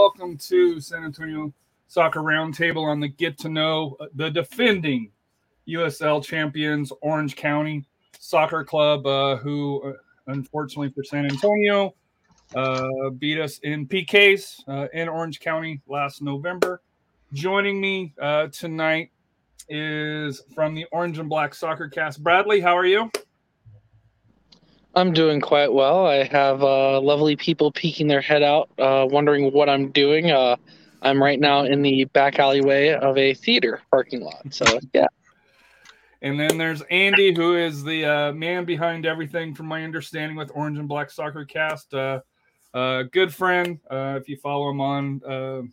Welcome to San Antonio Soccer Roundtable on the Get to Know uh, the defending USL champions Orange County Soccer Club, uh, who uh, unfortunately for San Antonio uh, beat us in PKs uh, in Orange County last November. Joining me uh, tonight is from the Orange and Black Soccer Cast. Bradley, how are you? I'm doing quite well. I have uh, lovely people peeking their head out, uh, wondering what I'm doing. Uh, I'm right now in the back alleyway of a theater parking lot. So, yeah. And then there's Andy, who is the uh, man behind everything, from my understanding, with Orange and Black Soccer Cast. Uh, uh, good friend. If you follow him on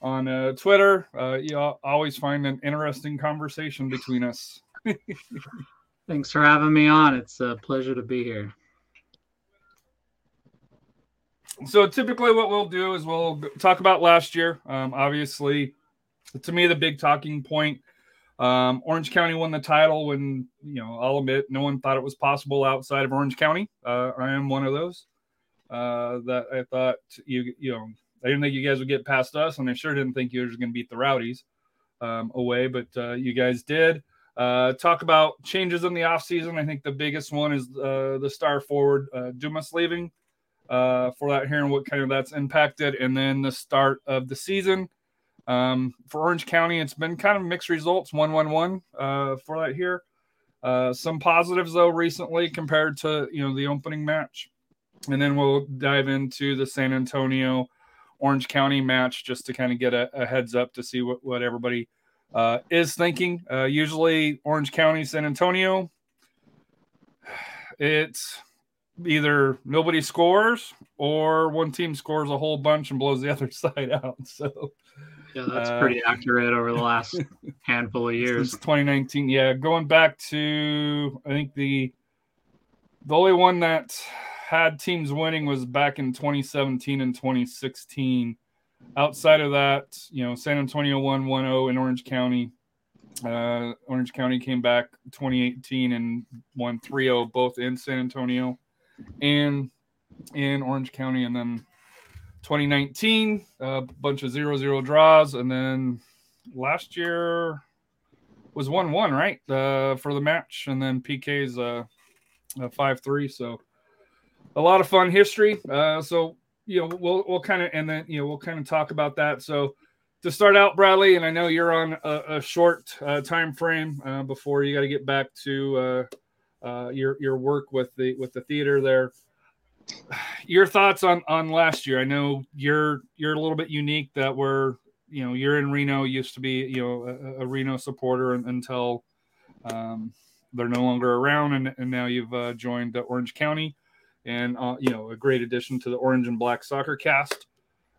on Twitter, you always find an interesting conversation between us. Thanks for having me on. It's a pleasure to be here. So typically, what we'll do is we'll talk about last year. Um, obviously, to me, the big talking point. Um, Orange County won the title when you know I'll admit no one thought it was possible outside of Orange County. Uh, I am one of those uh, that I thought you you know I didn't think you guys would get past us, and I sure didn't think you were going to beat the Rowdies um, away, but uh, you guys did. Uh, talk about changes in the offseason. I think the biggest one is uh, the star forward uh, Damus leaving uh, for that here and what kind of that's impacted, and then the start of the season. Um, for Orange County, it's been kind of mixed results, one one one uh, for that here. Uh, some positives though recently compared to you know the opening match, and then we'll dive into the San Antonio Orange County match just to kind of get a, a heads up to see what what everybody uh, is thinking. Uh, usually Orange County, San Antonio, it's either nobody scores or one team scores a whole bunch and blows the other side out. So Yeah, that's Uh, pretty accurate over the last handful of years. since 2019, yeah, going back to I think the the only one that had teams winning was back in 2017 and 2016. Outside of that, you know, San Antonio won 1-0 in Orange County. Uh, Orange County came back 2018 and won 3-0 both in San Antonio and in Orange County, and then 2019 a bunch of 0 0 draws, and then last year was 1-1, right, uh, for the match, and then PK's uh, uh, 5-3. So a lot of fun history. Uh, so you know, we'll we'll kind of and then you know we'll kind of talk about that. So to start out, Bradley, and I know you're on a, a short uh, time frame uh, before you got to get back to uh, uh, your your work with the with the theater there. Your thoughts on on last year? I know you're you're a little bit unique that we're you know you're in Reno. Used to be you know a, a Reno supporter until um, they're no longer around, and, and now you've uh, joined uh, Orange County and uh, you know a great addition to the Orange and Black Soccer Cast.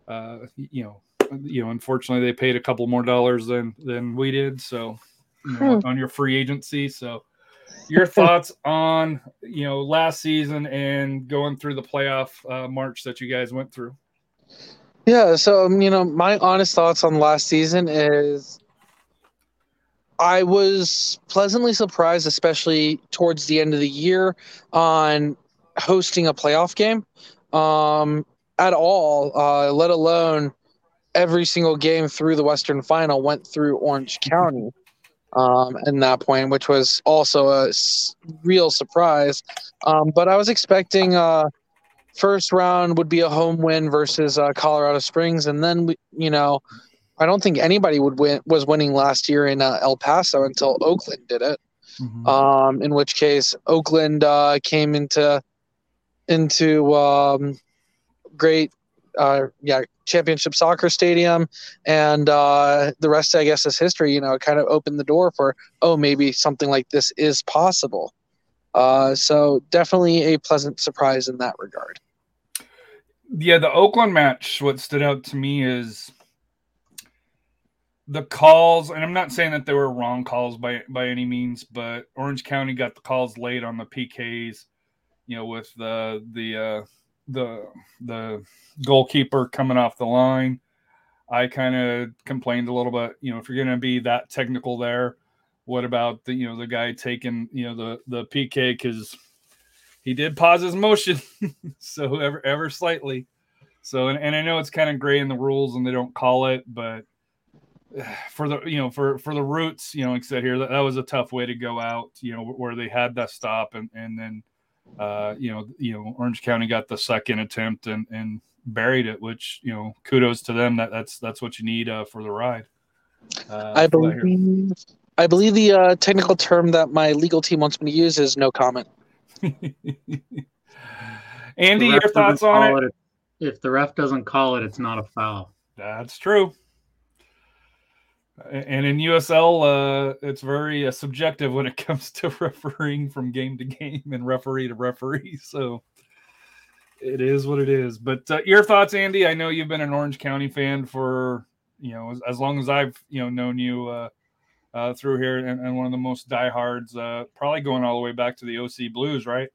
Uh, you know, you know, unfortunately they paid a couple more dollars than than we did, so you know, on your free agency. So, your thoughts on you know last season and going through the playoff uh, march that you guys went through? Yeah, so um, you know, my honest thoughts on last season is I was pleasantly surprised, especially towards the end of the year, on hosting a playoff game um, at all, uh, let alone every single game through the Western Final went through Orange County. Um, in that point, which was also a s- real surprise. Um, but I was expecting uh, first round would be a home win versus uh, Colorado Springs, and then we, you know, I don't think anybody would win was winning last year in uh, El Paso until Oakland did it. Mhm. um, in which case Oakland uh, came into into um, great uh, yeah championship soccer stadium, and uh, the rest I guess is history. You know, it kind of opened the door for oh maybe something like this is possible. Uh, so definitely a pleasant surprise in that regard. Yeah, the Oakland match, what stood out to me is the calls, and I'm not saying that they were wrong calls by by any means, but Orange County got the calls late on the PKs, you know, with the the uh the the goalkeeper coming off the line. I kind of complained a little bit, you know, if you're going to be that technical there, what about the you know the guy taking you know the the PK because he did pause his motion so ever ever slightly so and, and i know it's kind of gray in the rules and they don't call it but for the you know for for the roots you know like said here that, that was a tough way to go out you know where they had that stop and and then uh you know you know orange county got the second attempt and and buried it which you know kudos to them that that's that's what you need uh, for the ride uh, I for that here. believe I believe the uh, technical term that my legal team wants me to use is no comment. Andy, your thoughts on call it? If the ref doesn't call it, it's not a foul. That's true. And in USL, uh, it's very uh, subjective when it comes to refereeing from game to game and referee to referee. So it is what it is. But uh, your thoughts, Andy? I know you've been an Orange County fan for you know as, as long as I've you know known you uh, uh, through here, and, and one of the most diehards, uh, probably going all the way back to the OC Blues, right?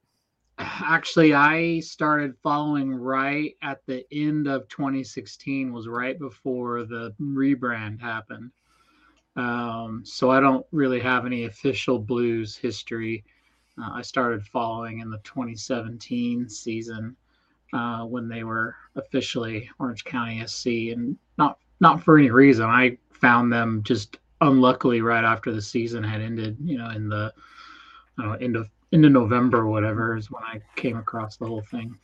Actually, I started following right at the end of 2016. Was right before the rebrand happened. Um, so I don't really have any official Blues history. Uh, I started following in the 2017 season uh, when they were officially Orange County SC, and not not for any reason. I found them just unluckily right after the season had ended. You know, in the know, end of November or whatever is when I came across the whole thing.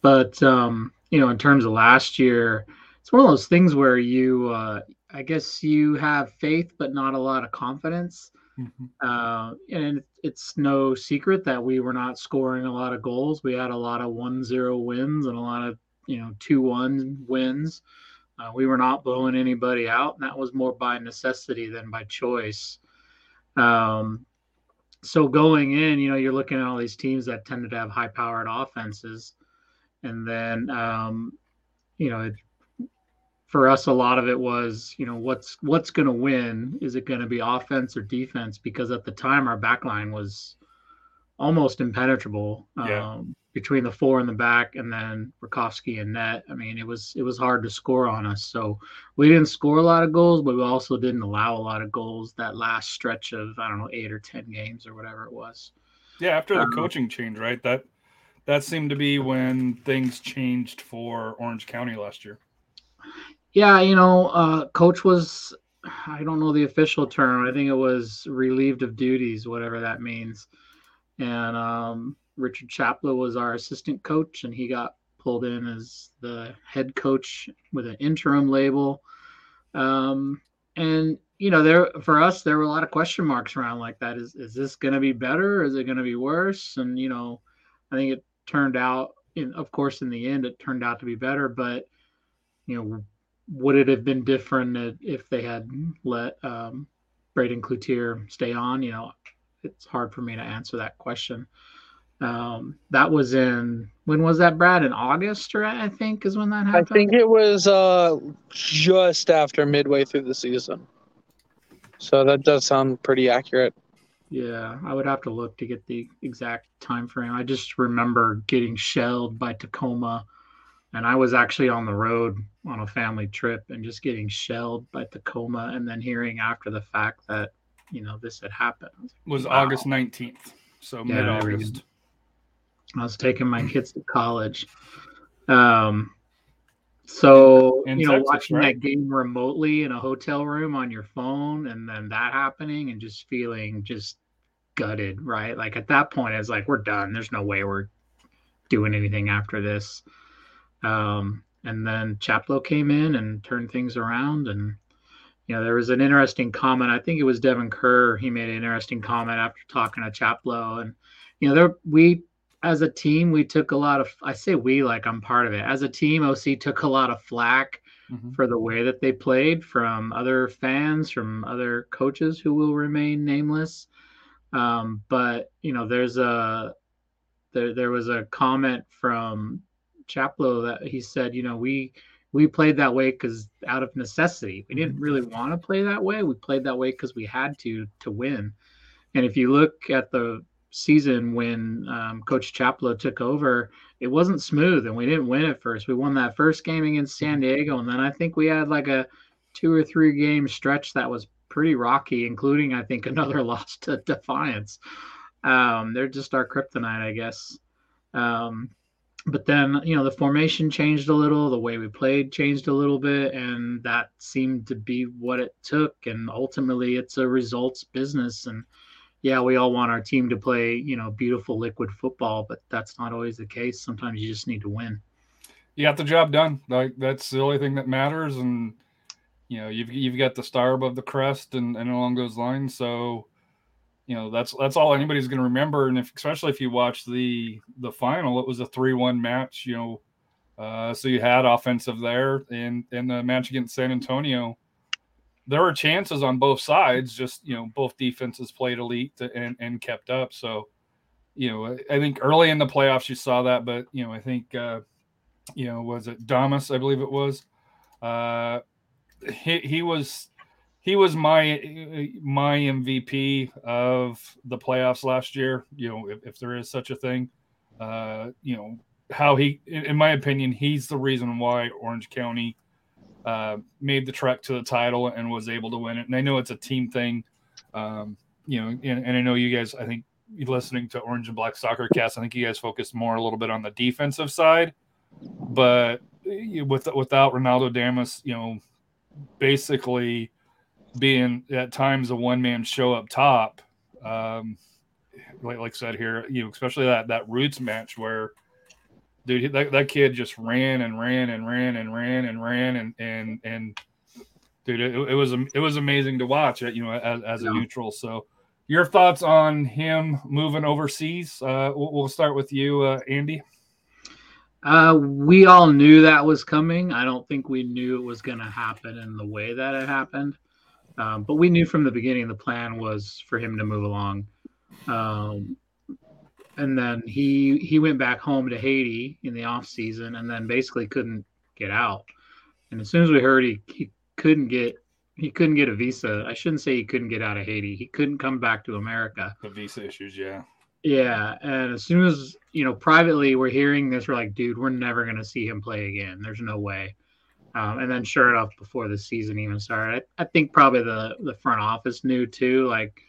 But um, you know, in terms of last year, it's one of those things where you, uh, I guess, you have faith but not a lot of confidence. Uh, and it's no secret that we were not scoring a lot of goals. We had a lot of 1-0 wins and a lot of you know 2-1 wins. Uh, we were not blowing anybody out, and that was more by necessity than by choice. Um, so going in, you know, you're looking at all these teams that tended to have high powered offenses. And then, um, you know, it, for us, a lot of it was, you know, what's what's going to win? Is it going to be offense or defense? Because at the time, our back line was almost impenetrable Yeah. um, between the four in the back and then Rakovsky and net. I mean, it was it was hard to score on us. So we didn't score a lot of goals, but we also didn't allow a lot of goals that last stretch of I don't know eight or ten games or whatever it was. Yeah, after the Um, coaching change, right? That that seemed to be when things changed for Orange County last year. Yeah, you know, uh, coach was I don't know the official term. I think it was relieved of duties, whatever that means. And um, Richard Chaplow was our assistant coach, and he got pulled in as the head coach with an interim label. Um, and you know, there for us, there were a lot of question marks around like that. Is is this going to be better? Is it going to be worse? And you know, I think it turned out, in of course, in the end, it turned out to be better. But you know, would it have been different if they had let um, Braeden Cloutier stay on? You know, it's hard for me to answer that question. Um, that was in when was that, Brad? In August, or I think is when that happened. I think it was uh, just after midway through the season. So that does sound pretty accurate. Yeah, I would have to look to get the exact time frame. I just remember getting shelled by Tacoma, and I was actually on the road on a family trip and just getting shelled by Tacoma, and then hearing after the fact that you know this had happened. Was like, Was Wow. August 19th. So Yeah, mid there we go. August. I was taking my kids to college. Um, so In you know, Texas, watching right? that game remotely in a hotel room on your phone, and then that happening, and just feeling just gutted, right? Like at that point, it's like we're done. There's no way we're doing anything after this. Um, and then Chaplow came in and turned things around, and you know, there was an interesting comment. I think it was Devin Kerr. He made an interesting comment after talking to Chaplow, and you know, there we as a team we took a lot of. I say we like I'm part of it. As a team, OC took a lot of flack mm-hmm. for the way that they played from other fans, from other coaches who will remain nameless. Um, but you know, there's a there there was a comment from Chaplow that he said, you know, we we played that way because out of necessity. We didn't really want to play that way. We played that way because we had to to win. And if you look at the season when um, Coach Chaplow took over, it wasn't smooth, and we didn't win at first. We won that first game against San Diego, and then I think we had like a two or three game stretch that was pretty rocky, including I think another loss to Defiance. Um, they're just our kryptonite, I guess. Um, but then you know the formation changed a little the way we played changed a little bit and that seemed to be what it took and ultimately it's a results business and yeah we all want our team to play you know beautiful liquid football but that's not always the case. Sometimes you just need to win. You got the job done. Like that's the only thing that matters and you know you've you've got the star above the crest and, and along those lines. So you know that's that's all anybody's going to remember. And if, especially if you watch the the final it was a 3-1 match you know uh, so you had offensive there and in the match against san antonio. There were chances on both sides just you know both defenses played elite and, and kept up. So you know i think early in the playoffs you saw that but you know i think uh, you know was it Damus i believe it was? Uh, he, he was he was my my MVP of the playoffs last year. You know, if, if there is such a thing, uh, you know how he, in my opinion, he's the reason why Orange County uh, made the trek to the title and was able to win it. And I know it's a team thing, um, you know, and, and, I know you guys. I think listening to Orange and Black Soccer Cast, I think you guys focused more a little bit on the defensive side, but with without Ronaldo Damus, you know, basically being at times a one man show up top. Um, like like I said here, you know, especially that that roots match where dude that, that kid just ran and ran and ran and ran and ran and and and dude it, it was it was amazing to watch it you know as, as a neutral so your thoughts on him moving overseas uh, we'll, we'll start with you uh, andy uh, we all knew that was coming. I don't think we knew it was going to happen in the way that it happened. Um, but we knew from the beginning the plan was for him to move along. Um, and then he he went back home to Haiti in the off season, and then basically couldn't get out. And as soon as we heard he, he couldn't get he couldn't get a visa. I shouldn't say he couldn't get out of Haiti. He couldn't come back to America. The visa issues, yeah. Yeah, and as soon as you know, privately, we're hearing this. We're like, dude, we're never gonna see him play again. There's no way. Um, and then sure enough, before the season even started, I, I, think probably the the front office knew too. Like,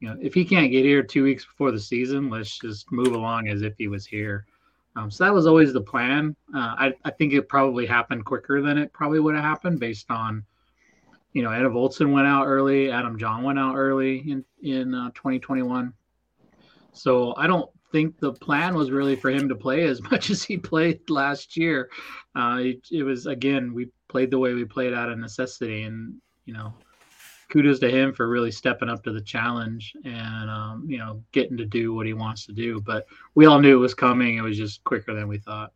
you know, if he can't get here two weeks before the season, let's just move along as if he was here. Um, so that was always the plan. Uh, I, I think it probably happened quicker than it probably would have happened based on, you know, Enevoldsen went out early, Adam John went out early in in uh, 2021. So I don't think the plan was really for him to play as much as he played last year. Uh, it, it, was again we played the way we played out of necessity, and you know, kudos to him for really stepping up to the challenge and um, you know getting to do what he wants to do. But we all knew it was coming. It was just quicker than we thought.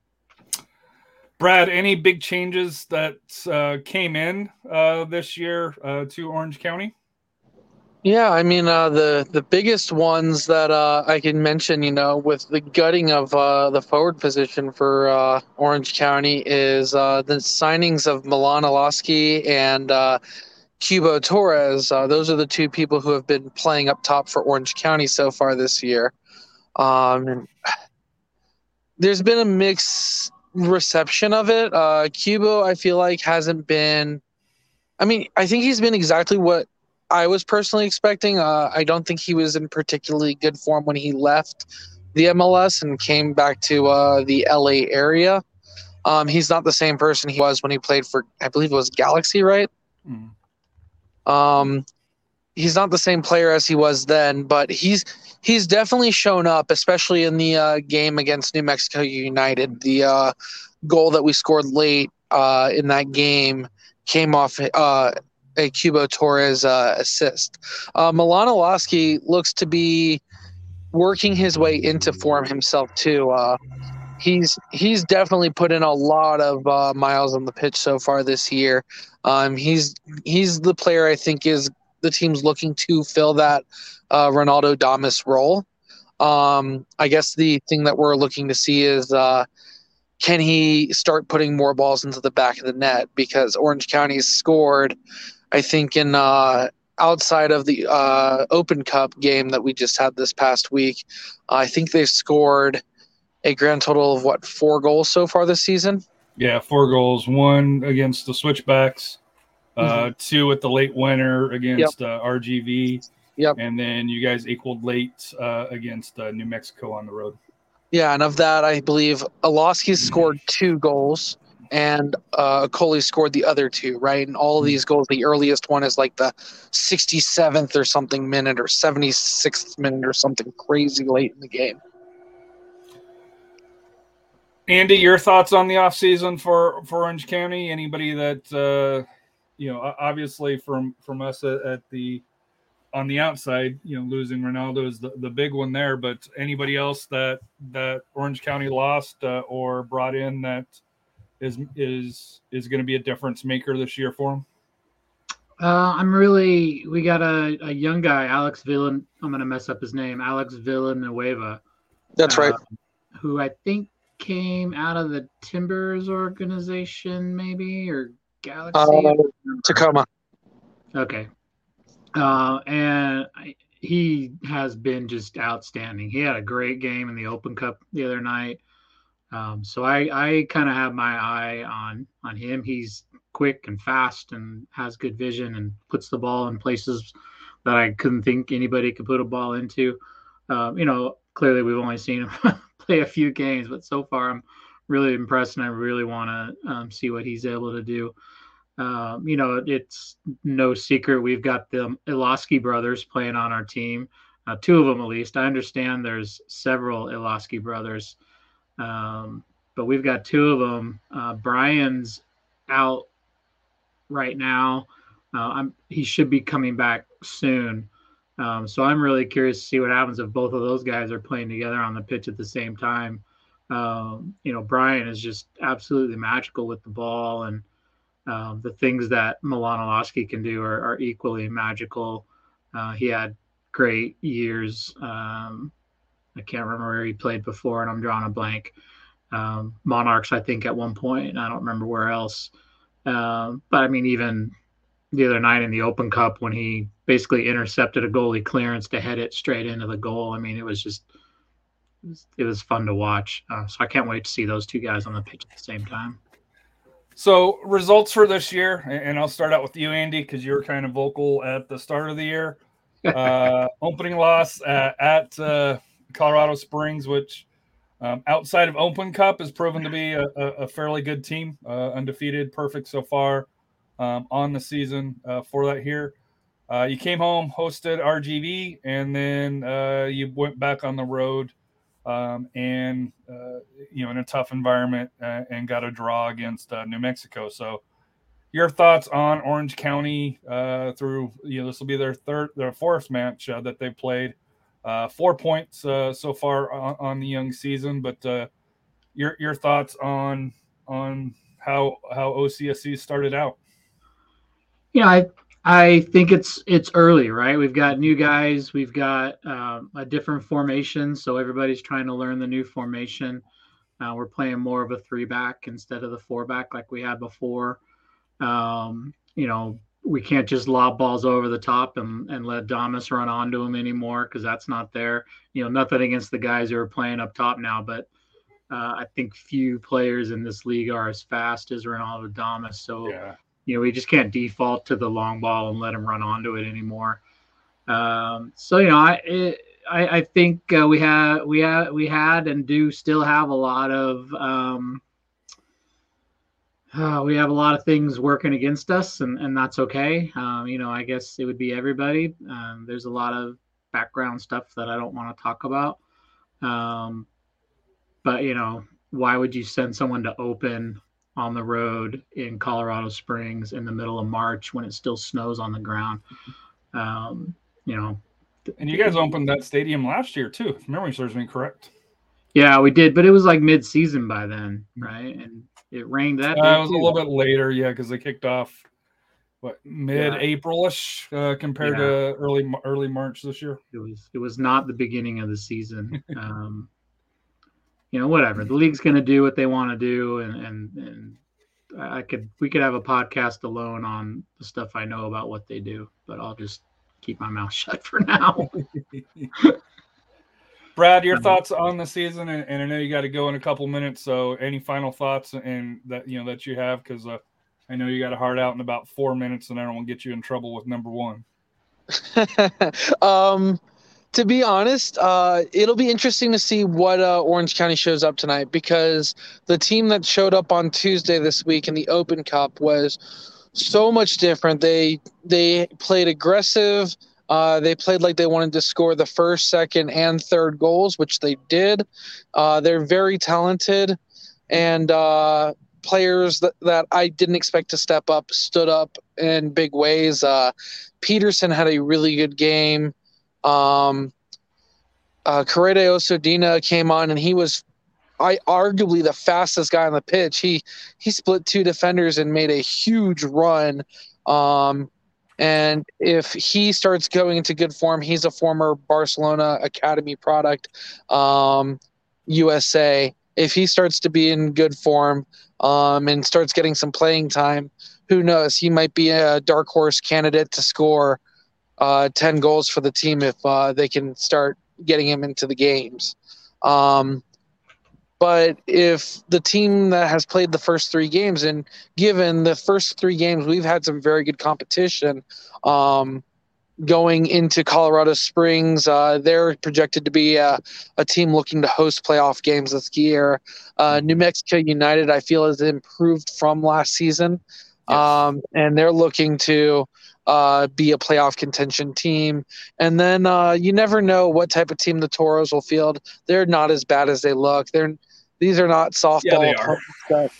Brad, any big changes that uh, came in uh, this year uh, to Orange County? Yeah, I mean uh, the the biggest ones that uh, I can mention, you know, with the gutting of uh, the forward position for uh, Orange County is uh, the signings of Milan Iloski and uh, Cubo Torres. those are the two people who have been playing up top for Orange County so far this year. Um, there's been a mixed reception of it. Cubo, I feel like, hasn't been. I mean, I think he's been exactly what I was personally expecting. Uh, I don't think he was in particularly good form when he left the MLS and came back to uh, the LA area. Um, he's not the same person he was when he played for, I believe it was Galaxy, right? Mm. Um, he's not the same player as he was then, but he's he's definitely shown up, especially in the uh, game against New Mexico United. The uh, goal that we scored late uh, in that game came off uh, a Cubo Torres uh, assist. Uh, Milan looks to be working his way into form himself too. Uh, he's he's definitely put in a lot of uh, miles on the pitch so far this year. Um, he's he's the player I think is the team's looking to fill that uh, Ronaldo Damus role. Um, I guess the thing that we're looking to see is uh, can he start putting more balls into the back of the net because Orange County's scored, I think in uh, outside of the uh, Open Cup game that we just had this past week, I think they've scored a grand total of what four goals so far this season. Yeah, four goals. One against the Switchbacks, uh, Mm-hmm. two at the late winner against uh, RGV. Yep. And then you guys equaled late uh, against uh, New Mexico on the road. Yeah, and of that, I believe Iloski scored two goals and uh, Coley scored the other two, right? And all of these goals, the earliest one is like the 67th or something minute or 76th minute or something crazy late in the game. Andy, your thoughts on the offseason for for Orange County? Anybody that uh, you know, obviously from from us at, at the on the outside, you know, losing Ronaldo is the, the big one there. But anybody else that that Orange County lost uh, or brought in that is is is going to be a difference maker this year for him? Uh, I'm really. We got a, a young guy, Alex Villan. I'm gonna mess up his name, Alex Villanueva. That's right. uh, who I think came out of the Timbers organization, maybe or Galaxy. Uh, Tacoma. Okay. Uh, and I, he has been just outstanding. He had a great game in the Open Cup the other night. Um, so I, I kind of have my eye on on him. He's quick and fast and has good vision and puts the ball in places that I couldn't think anybody could put a ball into. Um, you know, clearly we've only seen him play a few games, but so far I'm really impressed and I really want to um, see what he's able to do. Um, you know, it's no secret we've got the Iloski brothers playing on our team, uh, two of them at least. I understand there's several Iloski brothers, um, but we've got two of them. Uh, Brian's out right now. Uh, he should be coming back soon. Um, so I'm really curious to see what happens if both of those guys are playing together on the pitch at the same time. Um, you know, Brian is just absolutely magical with the ball and um, the things that Milan Iloski can do are, are equally magical. Uh, he had great years. I can't remember where he played before, and I'm drawing a blank. Um, Monarchs, I think, at one point, and I don't remember where else. Um, but I mean, even the other night in the Open Cup, when he basically intercepted a goalie clearance to head it straight into the goal, I mean, it was just it was, it was fun to watch. Uh, so I can't wait to see those two guys on the pitch at the same time. So results for this year, and and I'll start out with you, Andy, because you were kind of vocal at the start of the year. Uh, opening loss at, at uh, Colorado Springs, which um, outside of Open Cup has proven to be a, a, fairly good team, uh, undefeated, perfect so far um, on the season uh, for that here. Uh, you came home, hosted RGV, and then uh, you went back on the road um, and uh, you know in a tough environment uh, and got a draw against New Mexico. So, your thoughts on Orange County through you know this will be their third, their fourth match that they've played. Uh, four points uh, so far on, on the young season, but uh, your your thoughts on on how how OCSC started out. Yeah, I I think it's it's early, right? We've got new guys, we've got um, a different formation, so everybody's trying to learn the new formation. Uh, we're playing more of a three back instead of the four back like we had before. Um, you know, we can't just lob balls over the top and, and let Damus run onto him anymore because that's not there. You know, nothing against the guys who are playing up top now, but uh, I think few players in this league are as fast as Ronaldo Damus. So you know, we just can't default to the long ball and let him run onto it anymore. Um, so you know, I it, I, I think uh, we have we had we had and do still have a lot of um, uh, we have a lot of things working against us, and and that's okay. Um, you know, I guess it would be everybody. Um, there's a lot of background stuff that I don't want to talk about. Um, but you know, why would you send someone to open on the road in Colorado Springs in the middle of March when it still snows on the ground. Um, you know, And you guys opened that stadium last year too, if memory serves me correct. yeah, we did, but it was like mid-season by then, right? And it rained that. Uh, it was a little bit later, yeah, because they kicked off what mid-April-ish uh, compared Yeah. to early early March this year. It was it was not the beginning of the season. um, you know, whatever. The league's going to do what they want to do, and and and I could we could have a podcast alone on the stuff I know about what they do, but I'll just keep my mouth shut for now. Brad, your Um, thoughts on the season, and, and I know you got to go in a couple minutes. So, any final thoughts and that you know that you have, because uh, I know you got a heart out in about four minutes, and I don't want to get you in trouble with number one. um, to be honest, uh, it'll be interesting to see what uh, Orange County shows up tonight because the team that showed up on Tuesday this week in the Open Cup was so much different. They they played aggressive. Uh, they played like they wanted to score the first, second, and third goals, which they did. Uh, they're very talented, and uh, players that, that I didn't expect to step up stood up in big ways. Uh, Peterson had a really good game. Um, uh, Korede Osundina came on and he was, I arguably the fastest guy on the pitch. He he split two defenders and made a huge run. Um, and if he starts going into good form, he's a former Barcelona academy product, um, USA. If he starts to be in good form um, and starts getting some playing time, who knows? He might be a dark horse candidate to score uh, 10 goals for the team if uh, they can start getting him into the games. Um, but if the team that has played the first three games, and given the first three games, we've had some very good competition. Um, going into Colorado Springs, uh, they're projected to be a, a team looking to host playoff games this year. Uh, New Mexico United, I feel, has improved from last season. Yes. Um, and they're looking to uh, be a playoff contention team. And then uh, you never know what type of team the Toros will field. They're not as bad as they look. They're these are not softball. Yeah, they are. opponents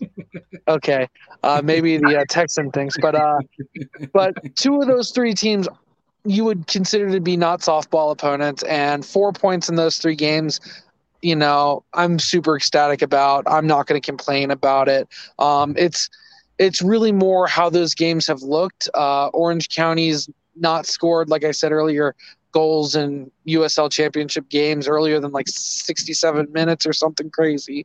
okay, uh, maybe the uh, Texan things, but uh, but two of those three teams you would consider to be not softball opponents, and four points in those three games. You know, I'm super ecstatic about. I'm not going to complain about it. Um, it's it's really more how those games have looked. Uh, Orange County's not scored, like I said earlier, goals in USL Championship games earlier than like 67 minutes or something crazy.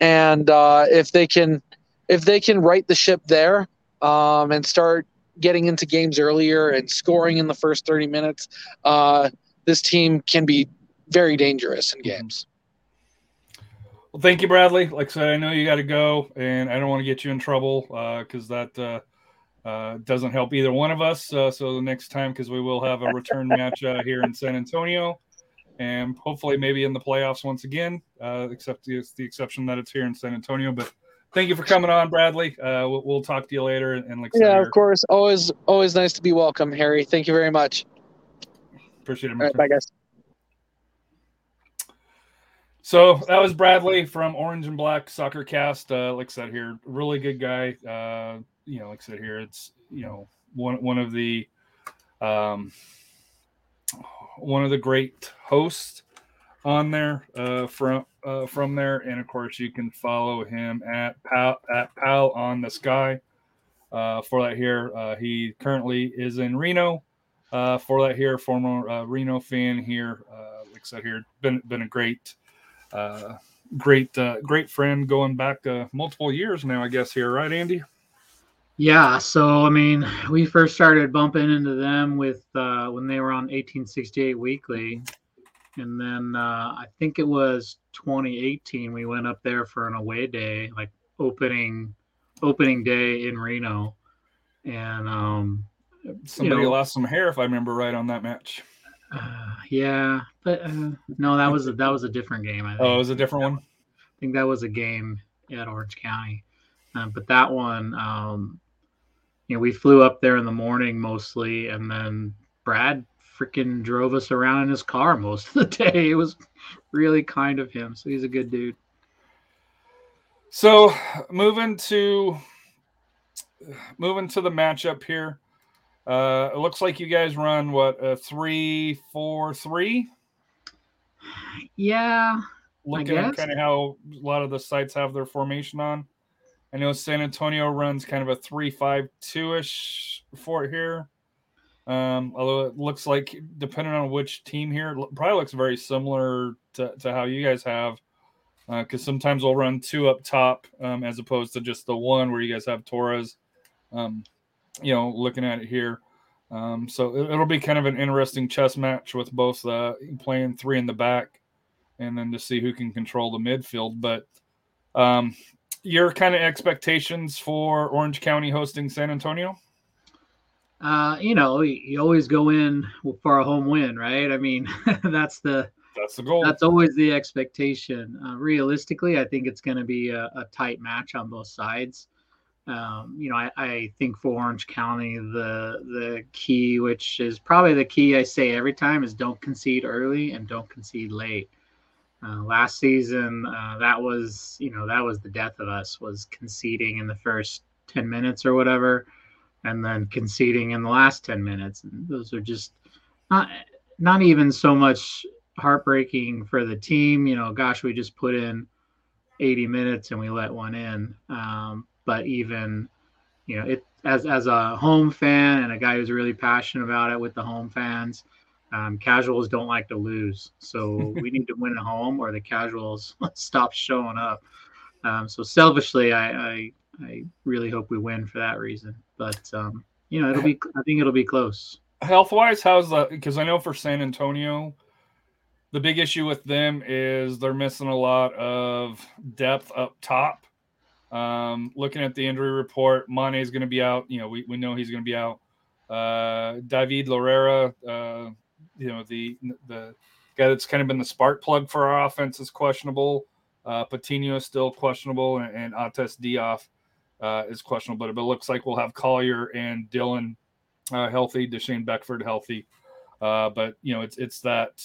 And uh, if they can, if they can right the ship there um, and start getting into games earlier and scoring in the first 30 minutes, uh, this team can be very dangerous in games. Well, thank you, Bradley. Like I said, I know you got to go, and I don't want to get you in trouble because that uh, uh, doesn't help either one of us. Uh, so the next time, because we will have a return match uh, here in San Antonio, and hopefully maybe in the playoffs once again, uh, except the, the exception that it's here in San Antonio. But thank you for coming on, Bradley. Uh, we'll, we'll talk to you later. And like Yeah, of course. Always, always nice to be welcome, Harry. Thank you very much. appreciate it. Right, bye, guys. So that was Bradley from Orange and Black Soccer Cast. Uh, like I said here, really good guy. Uh, you know, like I said here, it's you know one one of the um, one of the great hosts on there uh, from uh, from there, and of course you can follow him at pal at pal on the sky. Uh, for that here, uh, he currently is in Reno. Uh, for that here, former uh, Reno fan here. Uh, like I said here, been been a great uh, great uh, great friend going back uh, multiple years now, I guess here, right, Andy? Yeah, so I mean, we first started bumping into them with uh, when they were on 1868 Weekly, and then uh, I think it was 2018 we went up there for an away day, like opening opening day in Reno, and um, Somebody know- lost some hair, if I remember right, on that match. Uh, yeah, but uh, no, that was a, that was a different game. I think. Oh, it was a different one. I think that was a game at Orange County. Um, but that one, um, you know, we flew up there in the morning mostly, and then Brad freaking drove us around in his car most of the day. It was really kind of him. So he's a good dude. So moving to moving to the matchup here. Uh, it looks like you guys run what a three four three. Yeah, Looking at kind of how a lot of the sites have their formation on. I know San Antonio runs kind of a three five two ish for here. Um, although it looks like, depending on which team here, probably looks very similar to, to how you guys have. Uh because uh, sometimes we'll run two up top um, as opposed to just the one where you guys have Torres. Um, you know, looking at it here. Um, so it, will be kind of an interesting chess match with both uh, playing three in the back and then to see who can control the midfield. But um, your kind of expectations for Orange County hosting San Antonio? Uh, you know, you always go in for a home win, right? I mean, that's the that's the goal. That's always the expectation. Uh, realistically, I think it's going to be a, a, tight match on both sides. Um, you know, I, I, think for Orange County, the the key, which is probably the key I say every time, is don't concede early and don't concede late. Uh, last season, uh, that was you know that was the death of us was conceding in the first ten minutes or whatever, and then conceding in the last ten minutes. And those are just not not even so much heartbreaking for the team. You know, gosh, we just put in 80 minutes and we let one in. Um, but even you know it as as a home fan and a guy who's really passionate about it with the home fans um, casuals don't like to lose, so we need to win at home, or the casuals stop showing up. Um, so selfishly, I, I, I really hope we win for that reason. But um, you know, it'll be I think it'll be close. Health wise, how's that? Because I know for San Antonio, the big issue with them is they're missing a lot of depth up top. Um, looking at the injury report, Mane is going to be out. You know, we, we know he's going to be out. Uh, David Lorera, uh, you know the the guy that's kind of been the spark plug for our offense is questionable. Uh, Patino is still questionable, and, and Ates Diop uh, is questionable. But it looks like we'll have Collier and Dylan uh, healthy, Deshane Beckford healthy. Uh, but you know, it's it's that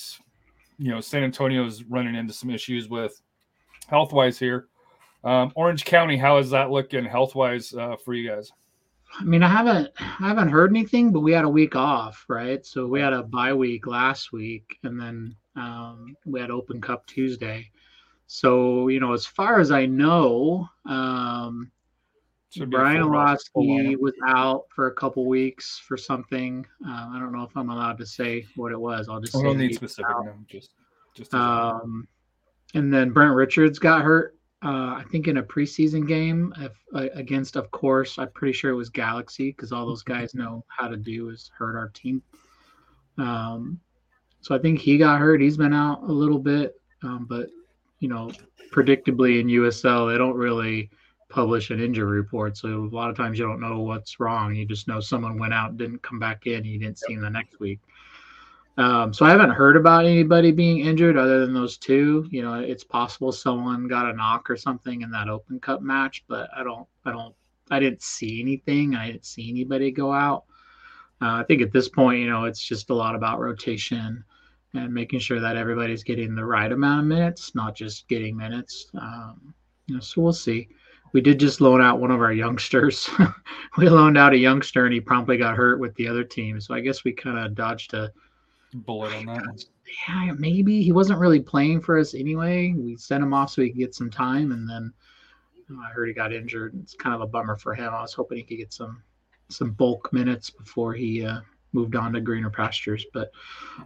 you know San Antonio is running into some issues with health wise here. Um, Orange County, how is that looking health wise uh, for you guys? I mean, I haven't I haven't heard anything, but we had a week off, right? So we had a bye week last week, and then um, we had Open Cup Tuesday. So you know, as far as I know, um, Brian Iloski was out for a couple weeks for something. Uh, I don't know if I'm allowed to say what it was. I'll just. I don't need specific. No, just, just. Um, and then Brent Richards got hurt uh, I think in a preseason game if, uh, against, of course, I'm pretty sure it was Galaxy because all those guys know how to do is hurt our team. Um, so I think he got hurt. He's been out a little bit, um, but you know, predictably in USL they don't really publish an injury report, so a lot of times you don't know what's wrong. You just know someone went out, didn't come back in, you didn't see him the next week. Um, so I haven't heard about anybody being injured other than those two. You know, it's possible someone got a knock or something in that Open Cup match, but I don't, I don't, I didn't see anything. I didn't see anybody go out. Uh, I think at this point, you know, it's just a lot about rotation and making sure that everybody's getting the right amount of minutes, not just getting minutes. Um, you know, so we'll see. We did just loan out one of our youngsters. we loaned out a youngster and he promptly got hurt with the other team. So I guess we kind of dodged a bullet on that. Yeah, maybe he wasn't really playing for us anyway. We sent him off so he could get some time, and then you know, I heard he got injured. It's kind of a bummer for him. I was hoping he could get some some bulk minutes before he uh, moved on to greener pastures. But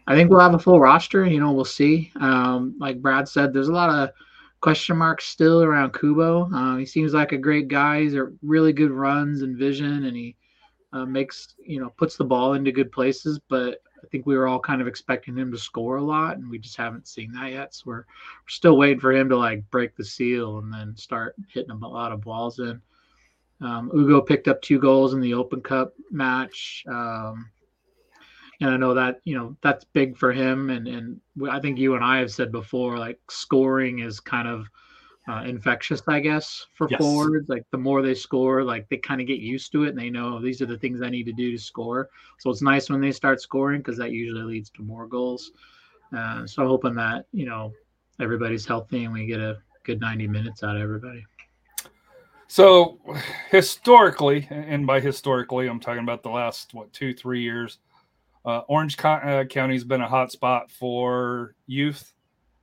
I think we'll have a full roster. You know, we'll see. Um, like Brad said, there's a lot of question marks still around Cubo. Uh, he seems like a great guy. He's a really good runs and vision, and he uh, makes you know puts the ball into good places. But I think we were all kind of expecting him to score a lot, and we just haven't seen that yet. So we're, we're still waiting for him to like break the seal and then start hitting a lot of balls in. Um, Ugo picked up two goals in the Open Cup match, um, and I know that you know that's big for him. And and I think you and I have said before, like scoring is kind of uh, infectious, I guess, for yes. forwards. Like the more they score, like they kind of get used to it and they know these are the things I need to do to score. So it's nice when they start scoring because that usually leads to more goals. Uh, so I'm hoping that you know everybody's healthy and we get a good 90 minutes out of everybody. So historically, and by historically, I'm talking about the last what two, three years. Uh, Orange uh, County's been a hot spot for youth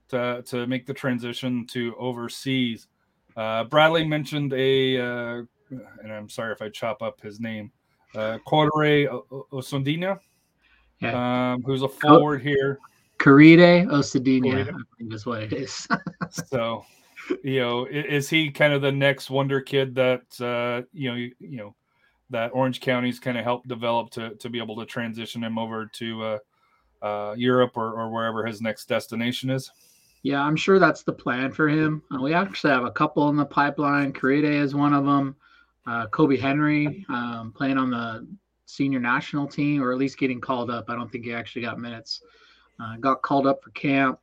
to to make the transition to overseas. Uh, Bradley mentioned a, uh, and I'm sorry if I chop up his name, uh, Corre Osondina, yeah. um, who's a forward here. Caride Osadina, I think is what it is. so you know, is he kind of the next wonder kid that uh, you know, you, you know, that Orange County's kind of helped develop to to be able to transition him over to uh, uh, Europe or, or wherever his next destination is? Yeah, I'm sure that's the plan for him. Uh, we actually have a couple in the pipeline. Korede is one of them. Uh, Kobi Henry um, playing on the senior national team, or at least getting called up. I don't think he actually got minutes. Uh, got called up for camp.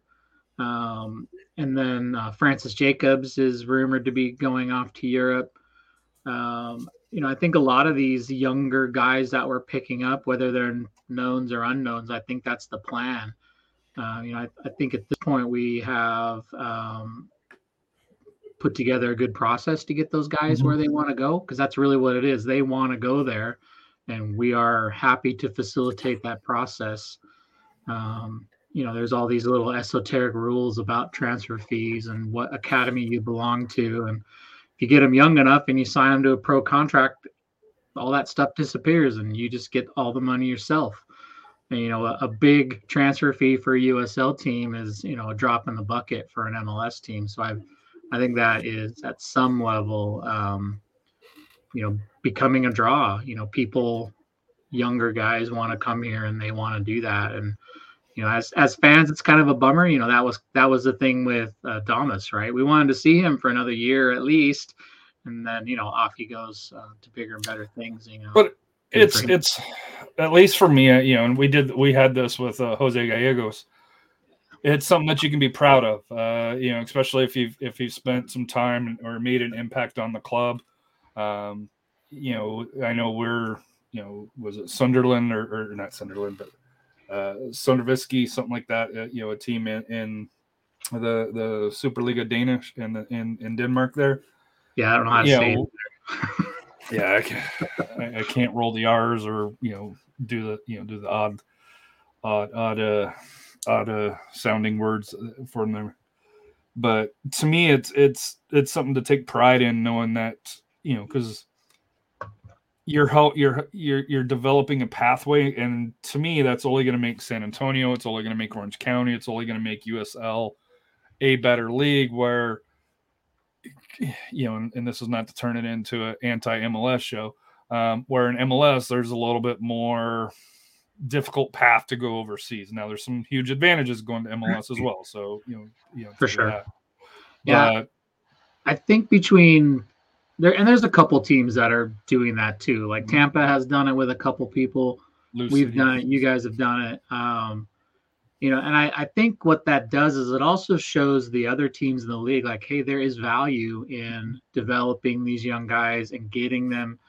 Um, and then uh, Francis Jacobs is rumored to be going off to Europe. Um, you know, I think a lot of these younger guys that we're picking up, whether they're knowns or unknowns, I think that's the plan. Uh, you know, I, I, think at this point we have um, put together a good process to get those guys mm-hmm. where they want to go because that's really what it is. They want to go there, and we are happy to facilitate that process. Um, you know, there's all these little esoteric rules about transfer fees and what academy you belong to. And if you get them young enough and you sign them to a pro contract, all that stuff disappears and you just get all the money yourself. You know, a, a big transfer fee for a USL team is, you know, a drop in the bucket for an MLS team. So I, I think that is at some level, um, you know, becoming a draw. You know, people, younger guys want to come here and they want to do that. And, you know, as as fans, it's kind of a bummer. You know, that was that was the thing with uh, Damus, right? We wanted to see him for another year at least, and then you know off he goes uh, to bigger and better things. You know, but it's it's at least for me, uh, you know, and we did we had this with uh, Jose Gallegos. It's something that you can be proud of, uh, you know, especially if you've if you've spent some time or made an impact on the club. Um, you know, I know we're you know was it Sunderland or, or not Sunderland, but uh, Sondervisky, something like that. Uh, you know, a team in, in the the Superliga Danish in the, in in Denmark there. Yeah, I don't know how to you say know, yeah, I, can, I, can't roll the R's or you know do the you know do the odd odd odd uh, odd uh, sounding words for them. But to me, it's it's it's something to take pride in, knowing that you know because you're help you're you're you're developing a pathway and to me that's only going to make san antonio it's only going to make orange county it's only going to make usl a better league where you know and, and this is not to turn it into an anti-mls show um, where in mls there's a little bit more difficult path to go overseas now there's some huge advantages going to mls as well so you know you know for sure that. yeah i think between there and there's a couple teams that are doing that too. Like mm-hmm. Tampa has done it with a couple people. Lucid, We've done it. You guys have done it. Um, you know, and I, I think what that does is it also shows the other teams in the league like, hey, there is value in developing these young guys and getting them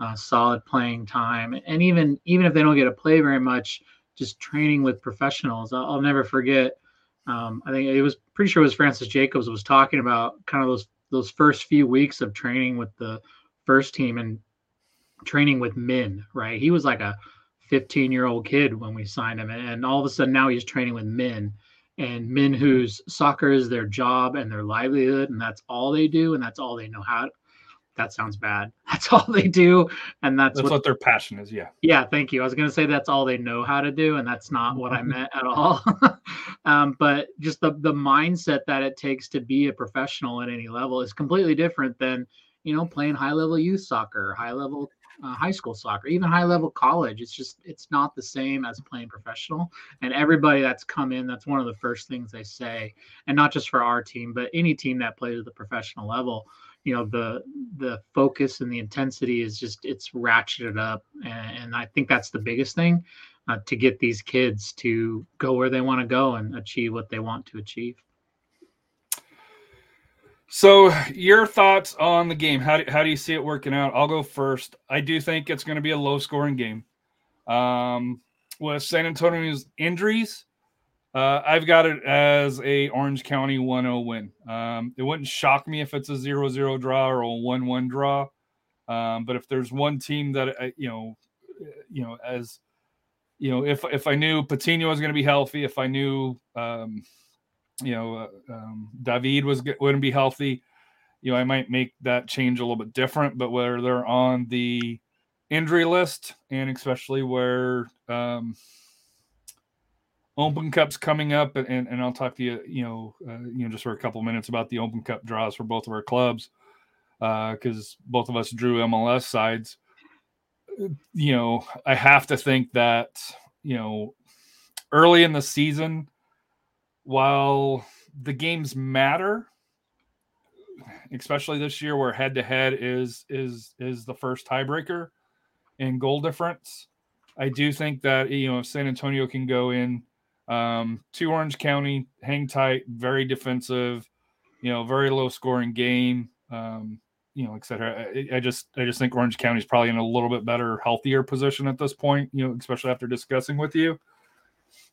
uh, solid playing time, and even even if they don't get to play very much, just training with professionals. I'll, I'll never forget. Um, I think it was pretty sure it was Francis Jacobs was talking about kind of those those first few weeks of training with the first team and training with men, right? He was like a 15 year old kid when we signed him. And all of a sudden now he's training with men and men whose soccer is their job and their livelihood. And that's all they do. And that's all they know how To, that sounds bad. That's all they do, and that's, that's what, what, their passion is. Yeah. Yeah. Thank you. I was going to say that's all they know how to do, and that's not what I meant at all. um, but just the the mindset that it takes to be a professional at any level is completely different than you know playing high level youth soccer, high level uh, high school soccer, even high level college. It's just it's not the same as playing professional. And everybody that's come in, that's one of the first things they say, and not just for our team, but any team that plays at the professional level you know the the focus and the intensity is just it's ratcheted up and, and i think that's the biggest thing uh, to get these kids to go where they want to go and achieve what they want to achieve so your thoughts on the game how do, how do you see it working out i'll go first i do think it's going to be a low scoring game um, with san antonio's injuries Uh, I've got it as a Orange County 1-0 win. Um, it wouldn't shock me if it's a 0-0 draw or a 1-1 draw. Um, but if there's one team that I, you know, you know, as you know, if if I knew Patino was going to be healthy, if I knew, um, you know, uh, um, David was wouldn't be healthy, you know, I might make that change a little bit different. But where they're on the injury list, and especially where um, Open Cup's coming up, and, and, and I'll talk to you, you know, uh, you know, just for a couple minutes about the Open Cup draws for both of our clubs, because uh, both of us drew MLS sides. You know, I have to think that you know, early in the season, while the games matter, especially this year where head to head is is is the first tiebreaker in goal difference. I do think that you know if San Antonio can go in um, to Orange County, hang tight, very defensive, you know, very low scoring game, um, you know, etc. I, I, just I just think Orange County is probably in a little bit better, healthier position at this point, you know, especially after discussing with you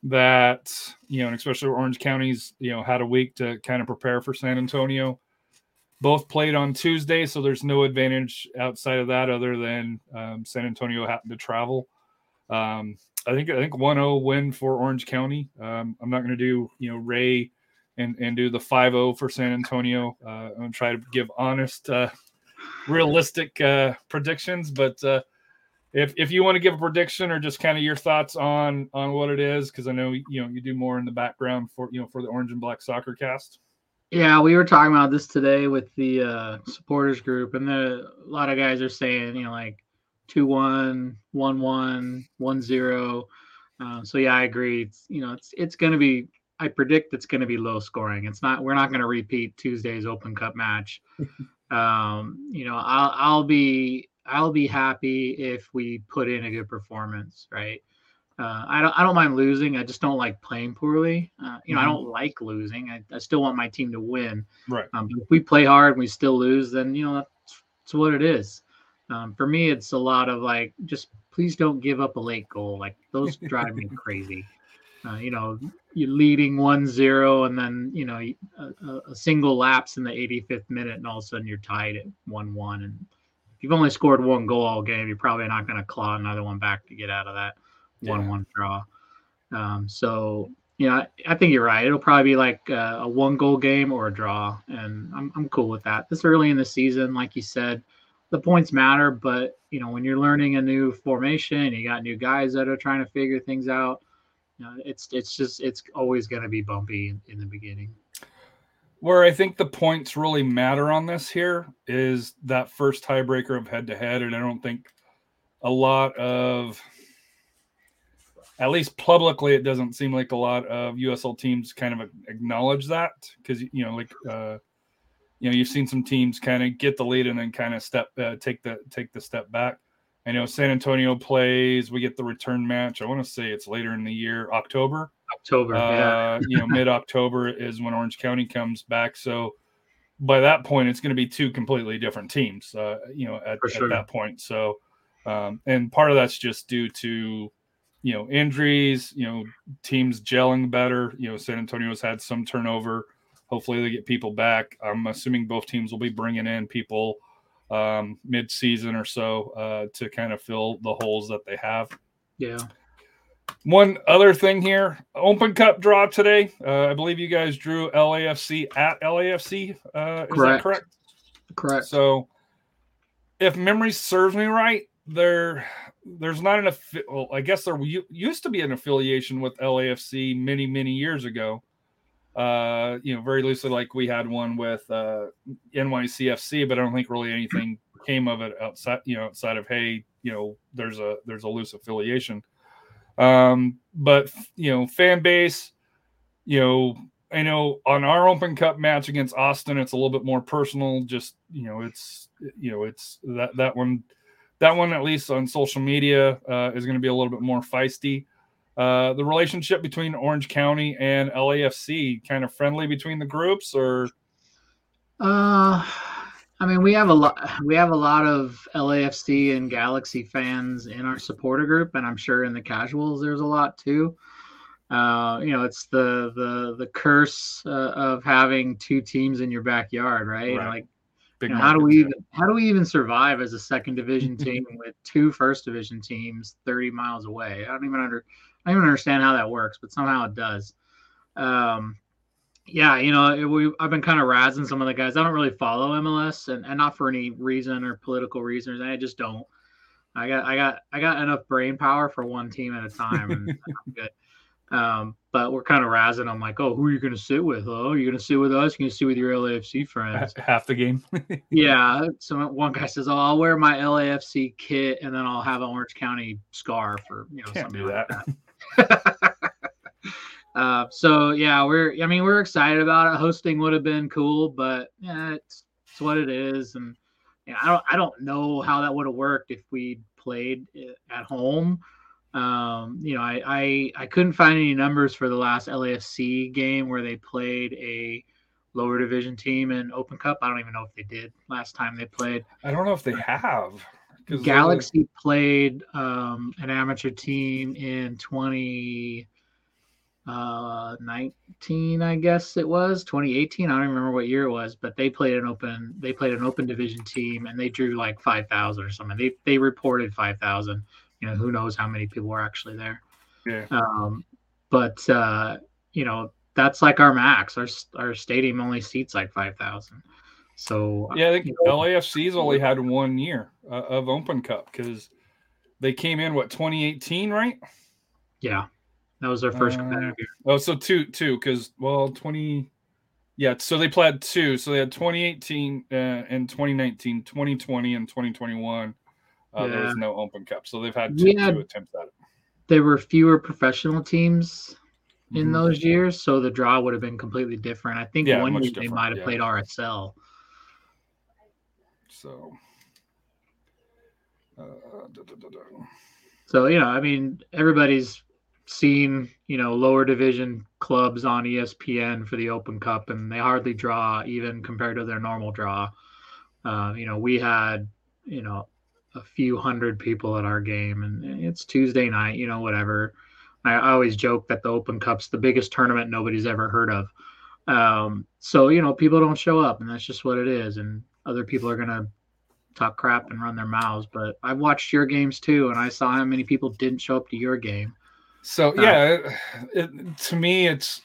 that you know, and especially Orange County's you know had a week to kind of prepare for San Antonio. Both played on Tuesday, so there's no advantage outside of that other than um, San Antonio happened to travel. Um, I think I think 1-0 win for Orange County. Um, I'm not going to do you know Ray and and do the 5-0 for San Antonio. Uh, I'm going to try to give honest, uh, realistic uh, predictions. But uh, if if you want to give a prediction or just kind of your thoughts on on what it is, because I know you know you do more in the background for you know for the Orange and Black Soccer Cast. Yeah, we were talking about this today with the uh, supporters group, and the, a lot of guys are saying, you know, like 2 1, 1 1, 1 0. Uh, so, yeah, I agree. It's, you know, it's, it's going to be, I predict it's going to be low scoring. It's not, we're not going to repeat Tuesday's Open Cup match. um, you know, I'll, I'll be, I'll be happy if we put in a good performance, right? Uh, I don't I don't mind losing. I just don't like playing poorly. Uh, you know, mm-hmm. I don't like losing. I, I still want my team to win. Right. Um, if we play hard and we still lose, then you know that's, that's what it is. Um, for me, it's a lot of like, just please don't give up a late goal. Like those drive me crazy. Uh, you know, you're leading 1-0 and then, you know, a, a, single lapse in the 85th minute and all of a sudden you're tied at 1-1. And you've only scored one goal all game, you're probably not going to claw another one back to get out of that 1-1 yeah. draw. Um, so, you know, I, I, think you're right. It'll probably be like a, a one goal game or a draw. And I'm, I'm cool with that. This early in the season, like you said, the points matter, but you know when you're learning a new formation, you got new guys that are trying to figure things out. You know, it's it's just it's always going to be bumpy in, in the beginning. Where I think the points really matter on this here is that first tiebreaker of head to head, and I don't think a lot of at least publicly it doesn't seem like a lot of USL teams kind of acknowledge that because you know like uh, you know you've seen some teams kind of get the lead and then kind of step uh, take the take the step back. I know San Antonio plays. We get the return match. I want to say it's later in the year, October. October, uh, yeah. you know, mid October is when Orange County comes back. So by that point, it's going to be two completely different teams. Uh, you know, at, sure. at, that point. So, um, and part of that's just due to you know injuries. You know, teams gelling better. You know, San Antonio's had some turnover. Hopefully, they get people back. I'm assuming both teams will be bringing in people um, mid-season or so uh, to kind of fill the holes that they have. Yeah. One other thing here: Open Cup draw today. Uh, I believe you guys drew LAFC at LAFC. Uh, is correct. that correct? Correct. So, if memory serves me right, there there's not an well, I guess there used to be an affiliation with LAFC many many years ago uh, you know, very loosely, like we had one with uh, NYCFC, but I don't think really anything came of it outside, you know, outside of hey, you know, there's a there's a loose affiliation. Um, but you know, fan base, you know, I know on our Open Cup match against Austin, it's a little bit more personal. Just you know, it's you know, it's that that one, that one at least on social media uh, is going to be a little bit more feisty. Uh, the relationship between Orange County and LAFC kind of friendly between the groups, or? Uh, I mean, we have a lot. We have a lot of LAFC and Galaxy fans in our supporter group, and I'm sure in the casuals there's a lot too. uh, you know, it's the the the curse uh, of having two teams in your backyard, right? Right. Like, you know, how do we even how do we even survive as a second division team with two first division teams 30 miles away? I don't even under I don't even understand how that works, but somehow it does. Um, yeah, you know, we I've been kind of razzing some of the guys. I don't really follow MLS, and, and not for any reason or political reasons. I just don't. I got I got I got enough brain power for one team at a time, and I'm good. Um, but we're kind of razzing. I'm like, oh, who are you going to sit with? Oh, you're going to sit with us? You're going to sit with your LAFC friends? half the game. yeah. So one guy says, oh, I'll wear my LAFC kit, and then I'll have an Orange County scarf, or you know, Can't something do like that. uh, so yeah, we're I mean we're excited about it. Hosting would have been cool, but yeah, it's it's what it is, and yeah, I don't I don't know how that would have worked if we played at home. Um, you know, I, I I couldn't find any numbers for the last LAFC game where they played a lower division team in Open Cup. I don't even know if they did last time they played. I don't know if they have. Galaxy played um, an amateur team in 2019, I guess it was 2018. I don't remember what year it was, but they played an open. They played an open division team, and they drew like 5,000 or something. They they reported 5,000. You know, who knows how many people were actually there. Yeah. Um, but uh, you know, that's like our max. Our our stadium only seats like 5,000. So Yeah, I think you know, LAFC's only had one year uh, of Open Cup because they came in what 2018, right? yeah, that was their first Uh, competitive year. Oh, so two, two, because well, 20, yeah. So they played two. So they had 2018 uh, and 2019, 2020 and 2021. Uh, There was no Open Cup, so they've had two, We had- two attempts at it. there were fewer professional teams in Mhm. those years, so the draw would have been completely different. I think Yeah, one much year they might have yeah. played RSL. So. Uh, da, da, da, da. So you know, I mean, everybody's seen you know lower division clubs on ESPN for the Open Cup, and they hardly draw even compared to their normal draw. Uh, you know, we had you know a few hundred people at our game, and it's Tuesday night. You know, whatever. I, I always joke that the Open Cup's the biggest tournament nobody's ever heard of. Um, so you know, people don't show up, and that's just what it is. And other people are gonna talk crap and run their mouths. But I've watched your games too, and I saw how many people didn't show up to your game. So Uh, yeah, it, it, to me, it's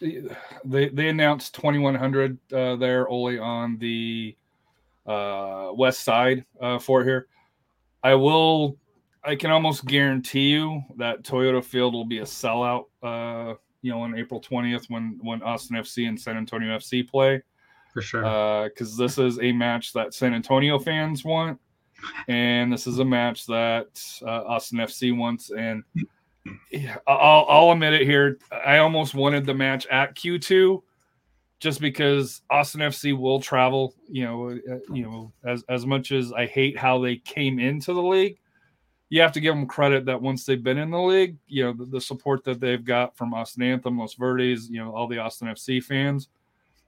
they they announced 2100 uh, there only on the uh, west side uh, for here. I will, I can almost guarantee you that Toyota Field will be a sellout. Uh, you know, on April 20th when when Austin FC and San Antonio FC play For sure. because this is a match that San Antonio fans want, and this is a match that uh, Austin FC wants. And yeah, I'll, I'll admit it here, I almost wanted the match at Q2, just because Austin FC will travel. You know, uh, you know, as as much as I hate how they came into the league. You have to give them credit that once they've been in the league, you know, the, the support that they've got from Austin Anthem, Los Verdes, you know, all the Austin FC fans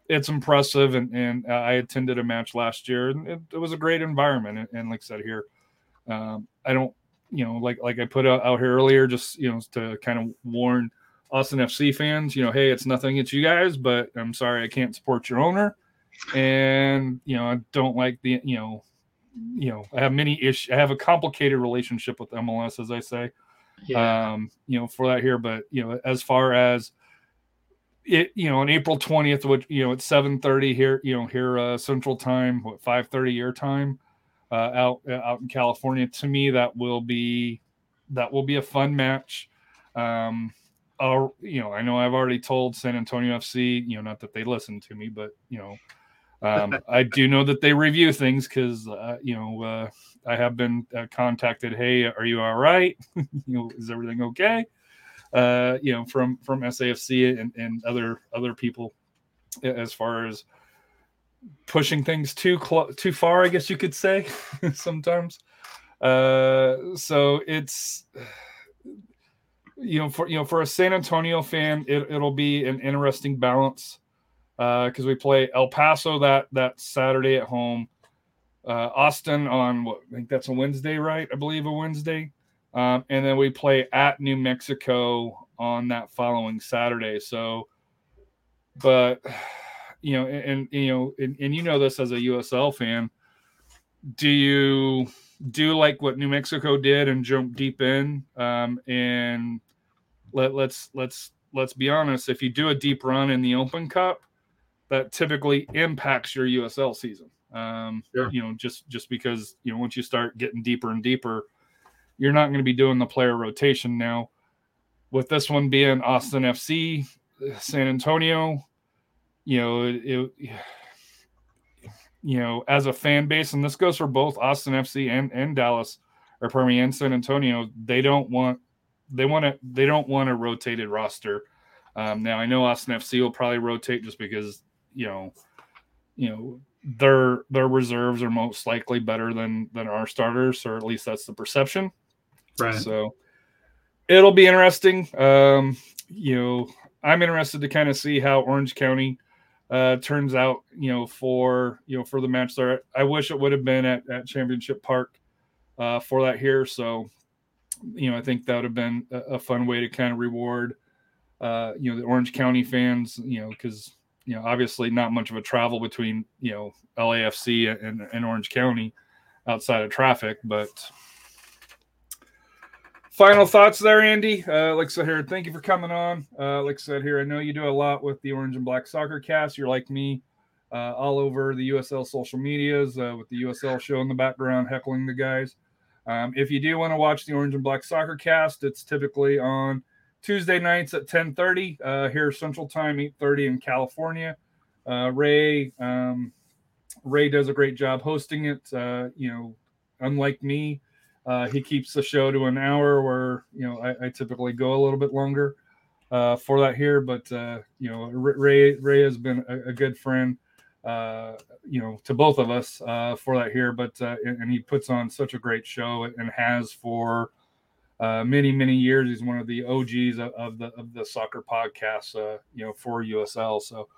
it's impressive and, and i attended a match last year and it, it was a great environment and, and like i said here um, i don't you know like like i put out, out here earlier just you know to kind of warn austin fc fans you know hey it's nothing against you guys but i'm sorry i can't support your owner and you know i don't like the you know you know i have many issues i have a complicated relationship with mls as i say yeah. um, you know, for that here. But you know, as far as it, you know, on April twentieth, which you know, it's seven thirty here, you know, here uh, Central Time, what five thirty your time, uh, out uh, out in California. To me, that will be that will be a fun match. Um, I'll, you know, I know I've already told San Antonio FC, you know, not that they listen to me, but you know, um, I do know that they review things because, uh, you know, uh, I have been uh, contacted. Hey, are you all right? you know, is everything okay? Uh, you know, from from SAFC and, and other other people, as far as pushing things too close, too far, I guess you could say sometimes. Uh, so it's you know for you know for a San Antonio fan, it, it'll be an interesting balance because we play El Paso that that Saturday at home, uh, Austin on what I think that's a Wednesday, right? I believe a Wednesday, um, and then we play at New Mexico on that following Saturday. So, but you know, and, and you know, and, and you know this as a USL fan, do you do like what New Mexico did and jump deep in? Um, and let let's let's let's be honest, if you do a deep run in the Open Cup, that typically impacts your USL season. Um, Sure. You know, just just because you know once you start getting deeper and deeper, you're not going to be doing the player rotation now. With this one being Austin FC, San Antonio, you know, it, it you know, as a fan base, and this goes for both Austin FC and, and Dallas, or me, and San Antonio, they don't want they want to they don't want a rotated roster. Um, now I know Austin FC will probably rotate just because you know, you know their their reserves are most likely better than than our starters, or at least that's the perception. Right. So it'll be interesting. Um, you know, I'm interested to kind of see how Orange County uh, turns out. You know, for you know for the match there. I wish it would have been at, at Championship Park uh, for that here. So you know, I think that would have been a, a fun way to kind of reward uh, you know the Orange County fans. You know, because you know obviously not much of a travel between you know LAFC and, and Orange County outside of traffic, but final thoughts there, Andy. Uh, like I said here, thank you for coming on. Uh, like I said here, I know you do a lot with the Orange and Black Soccer Cast. You're like me, uh, all over the USL social medias uh, with the USL show in the background, heckling the guys. Um, if you do want to watch the Orange and Black Soccer Cast, it's typically on Tuesday nights at 10:30 uh, here Central Time, 8:30 in California. Uh, Ray um, Ray does a great job hosting it. You know, unlike me, uh, he keeps the show to an hour, where you know I, I typically go a little bit longer uh, for that here. But uh, you know, Ray Ray has been a, a good friend, uh, you know, to both of us uh, for that here. But uh, and, he puts on such a great show and has for many many years. He's one of the OGs of, of the of the soccer podcasts, uh, you know, for USL. So.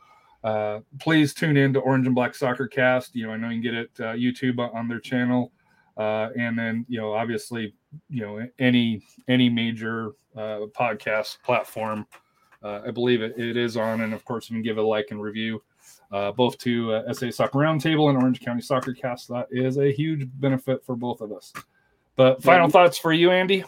Please tune in to Orange and Black Soccer Cast. You know, I know you can get it YouTube on their channel, uh, and then you know, obviously, you know, any any major uh, podcast platform. Uh, I believe it, it is on, and of course, you can give it a like and review. Uh, both to uh, SA Soccer Roundtable and Orange County Soccer Cast. That is a huge benefit for both of us. But final Yeah. thoughts for you, Andy?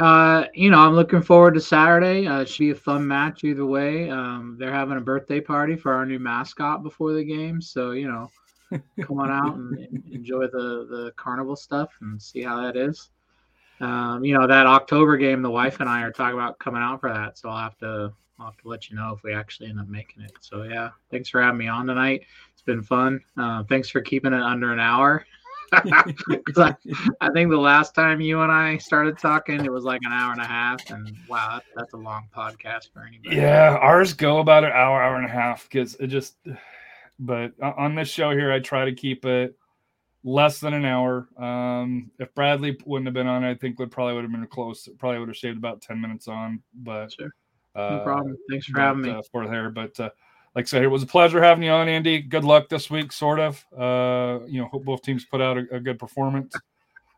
Uh, you know, I'm looking forward to Saturday. Uh, it should be a fun match either way. Um, they're having a birthday party for our new mascot before the game, so you know, come on out and, enjoy the the carnival stuff and see how that is. Um, you know, that October game, the wife and I are talking about coming out for that, so I'll have to I'll have to let you know if we actually end up making it. So yeah, thanks for having me on tonight. It's been fun. Uh, thanks for keeping it under an hour. I, I think the last time you and I started talking, it was like an hour and a half, and wow, that, that's a long podcast for anybody. Yeah, ours go about an hour, hour and a half because it just. But on this show here, I try to keep it less than an hour. Um, if Bradley wouldn't have been on, I think would probably would have been close. Probably would have shaved about ten minutes on, but Sure. uh, no problem. Thanks for but, having me. uh, for there. But uh, like I said, it was a pleasure having you on, Andy. Good luck this week, sort of. Uh, you know, hope both teams put out a, a good performance.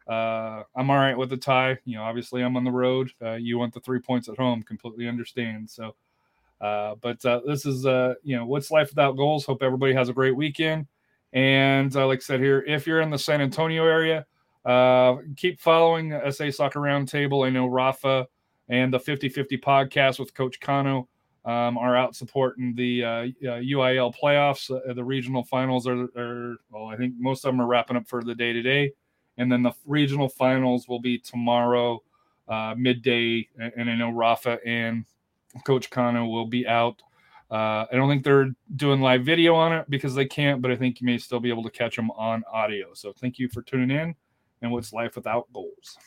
Uh, I'm all right with the tie. You know, obviously I'm on the road. Uh, you want the three points at home. Completely understand. So, uh, but uh, this is uh, you know, what's life without goals. Hope everybody has a great weekend. And uh, like I said here, if you're in the San Antonio area, uh, keep following SA Soccer Roundtable. I know Rafa and the 50-50 podcast with Coach Kano um, are out supporting the UIL playoffs. The regional finals are, are, well, I think most of them are wrapping up for the day today. And then the regional finals will be tomorrow, midday. And I know Rafa and Coach Kano will be out. Uh, I don't think they're doing live video on it because they can't, but I think you may still be able to catch them on audio. So thank you for tuning in. And what's life without goals?